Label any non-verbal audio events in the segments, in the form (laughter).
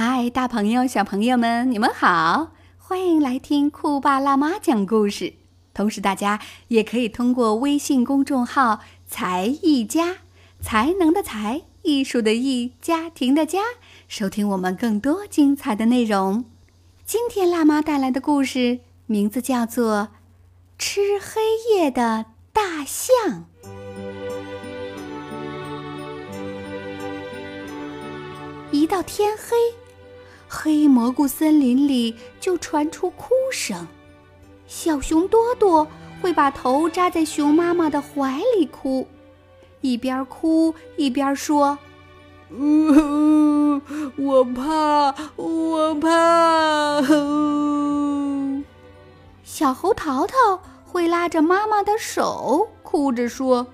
嗨，大朋友、小朋友们，你们好！欢迎来听酷爸辣妈讲故事。同时，大家也可以通过微信公众号“才艺家”，才能的才，艺术的艺，家庭的家，收听我们更多精彩的内容。今天辣妈带来的故事名字叫做《吃黑夜的大象》。一到天黑，黑蘑菇森林里就传出哭声。小熊多多会把头扎在熊妈妈的怀里哭，一边哭一边说：“呜，我怕，我怕。”小猴淘淘会拉着妈妈的手，哭着说。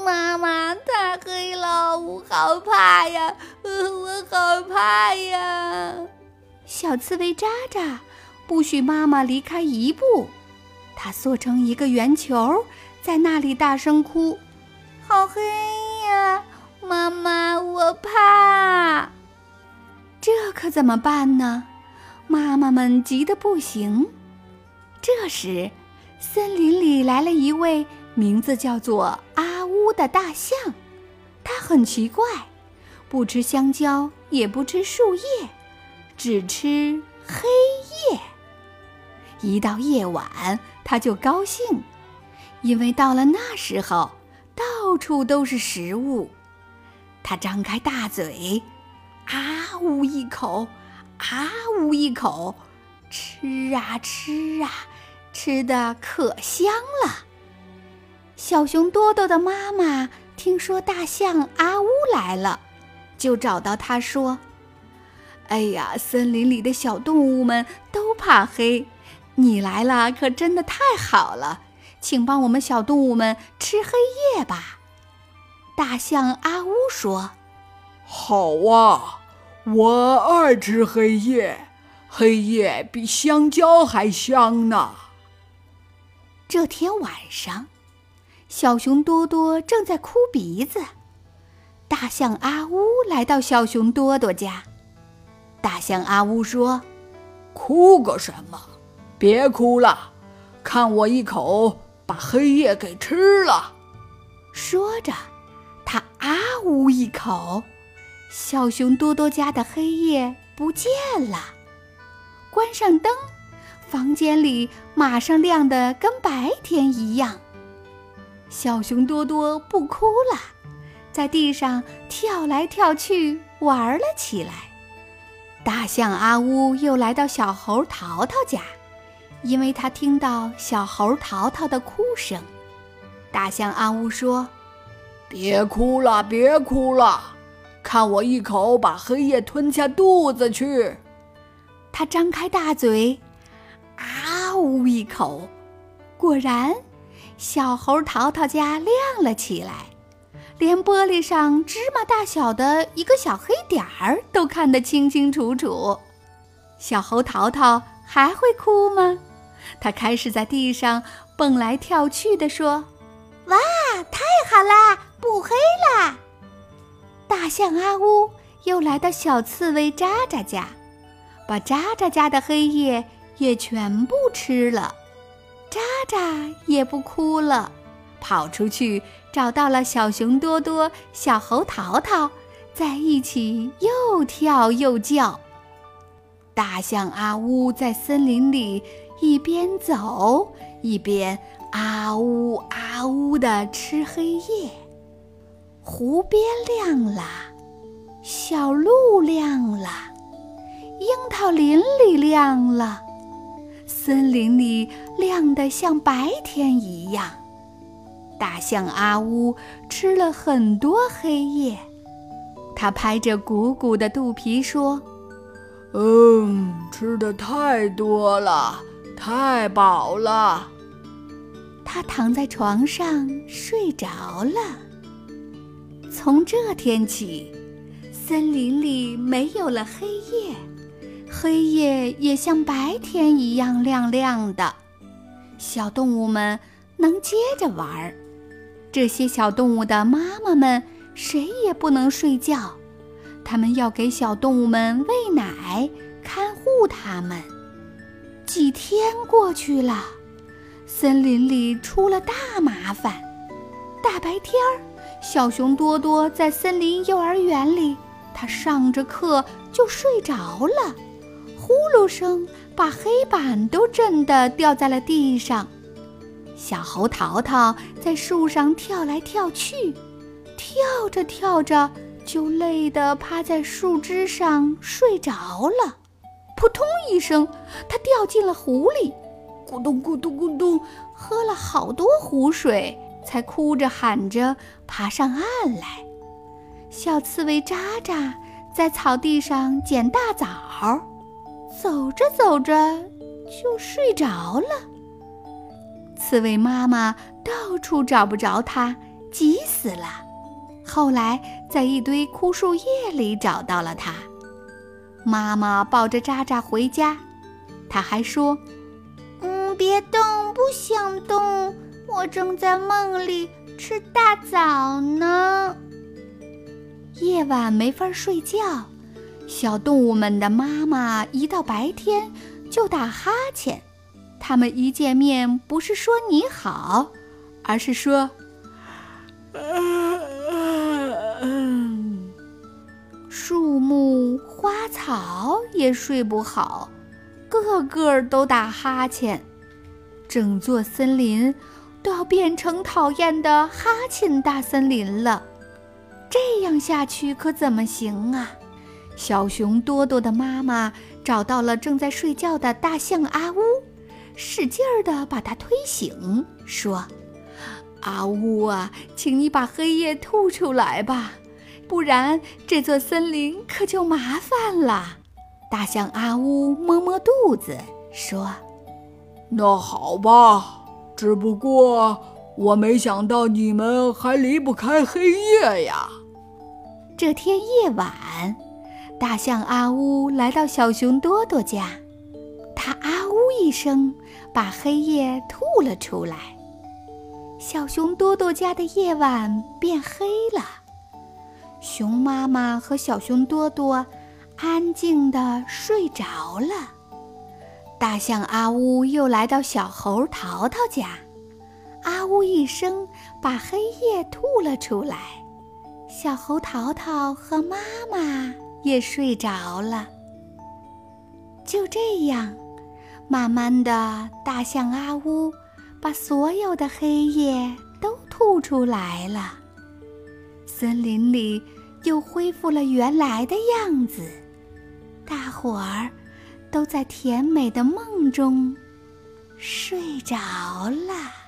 妈妈，太黑了，我好怕呀！我好怕呀！小刺猬渣渣不许妈妈离开一步，它缩成一个圆球，在那里大声哭：“好黑呀，妈妈，我怕！”这可怎么办呢？妈妈们急得不行。这时，森林里来了一位，名字叫做阿。屋的大象，它很奇怪，不吃香蕉，也不吃树叶，只吃黑夜。一到夜晚，它就高兴，因为到了那时候，到处都是食物。它张开大嘴，啊呜一口，啊呜一口，吃啊吃啊，吃的可香了。小熊多多的妈妈听说大象阿乌来了，就找到他说：“哎呀，森林里的小动物们都怕黑，你来了可真的太好了，请帮我们小动物们吃黑夜吧。”大象阿乌说：“好啊，我爱吃黑夜，黑夜比香蕉还香呢。”这天晚上。小熊多多正在哭鼻子，大象阿乌来到小熊多多家。大象阿乌说：“哭个什么？别哭了，看我一口把黑夜给吃了。”说着，他啊呜一口，小熊多多家的黑夜不见了。关上灯，房间里马上亮得跟白天一样。小熊多多不哭了，在地上跳来跳去玩了起来。大象阿乌又来到小猴淘淘家，因为他听到小猴淘淘的哭声。大象阿乌说：“别哭了，别哭了，看我一口把黑夜吞下肚子去。”他张开大嘴，啊呜一口，果然。小猴淘淘家亮了起来，连玻璃上芝麻大小的一个小黑点儿都看得清清楚楚。小猴淘淘还会哭吗？他开始在地上蹦来跳去的说：“哇，太好啦，不黑啦！”大象阿呜又来到小刺猬渣渣家，把渣渣家的黑夜也全部吃了。渣渣也不哭了，跑出去找到了小熊多多、小猴淘淘，在一起又跳又叫。大象阿呜在森林里一边走一边啊呜啊呜地吃黑夜。湖边亮了，小路亮了，樱桃林里亮了。森林里亮得像白天一样。大象阿乌吃了很多黑夜，他拍着鼓鼓的肚皮说：“嗯，吃的太多了，太饱了。”他躺在床上睡着了。从这天起，森林里没有了黑夜。黑夜也像白天一样亮亮的，小动物们能接着玩儿。这些小动物的妈妈们谁也不能睡觉，他们要给小动物们喂奶，看护它们。几天过去了，森林里出了大麻烦。大白天儿，小熊多多在森林幼儿园里，他上着课就睡着了，呼噜声把黑板都震得掉在了地上。小猴淘淘在树上跳来跳去，跳着跳着就累得趴在树枝上睡着了。扑通一声，它掉进了湖里，咕咚咕咚咕咚，喝了好多湖水，才哭着喊着爬上岸来。小刺猬渣渣在草地上捡大枣，走着走着就睡着了。刺猬妈妈到处找不着它，急死了。后来在一堆枯树叶里找到了它。妈妈抱着渣渣回家，她还说：“嗯，别动，不想动，我正在梦里吃大枣呢。”夜晚没法睡觉，小动物们的妈妈一到白天就打哈欠。他们一见面，不是说你好，而是说：“ (laughs) 树木花草也睡不好，个个都打哈欠，整座森林都要变成讨厌的哈欠大森林了。这样下去可怎么行啊？”小熊多多的妈妈找到了正在睡觉的大象阿乌。使劲儿地把它推醒，说：“阿乌啊，请你把黑夜吐出来吧，不然这座森林可就麻烦了。”大象阿乌摸摸肚子，说：“那好吧，只不过我没想到你们还离不开黑夜呀。”这天夜晚，大象阿呜来到小熊多多家，它啊呜一声。把黑夜吐了出来，小熊多多家的夜晚变黑了。熊妈妈和小熊多多安静地睡着了。大象阿呜又来到小猴淘淘家，啊呜一声把黑夜吐了出来。小猴淘淘和妈妈也睡着了。就这样。慢慢的，大象阿乌把所有的黑夜都吐出来了，森林里又恢复了原来的样子，大伙儿都在甜美的梦中睡着了。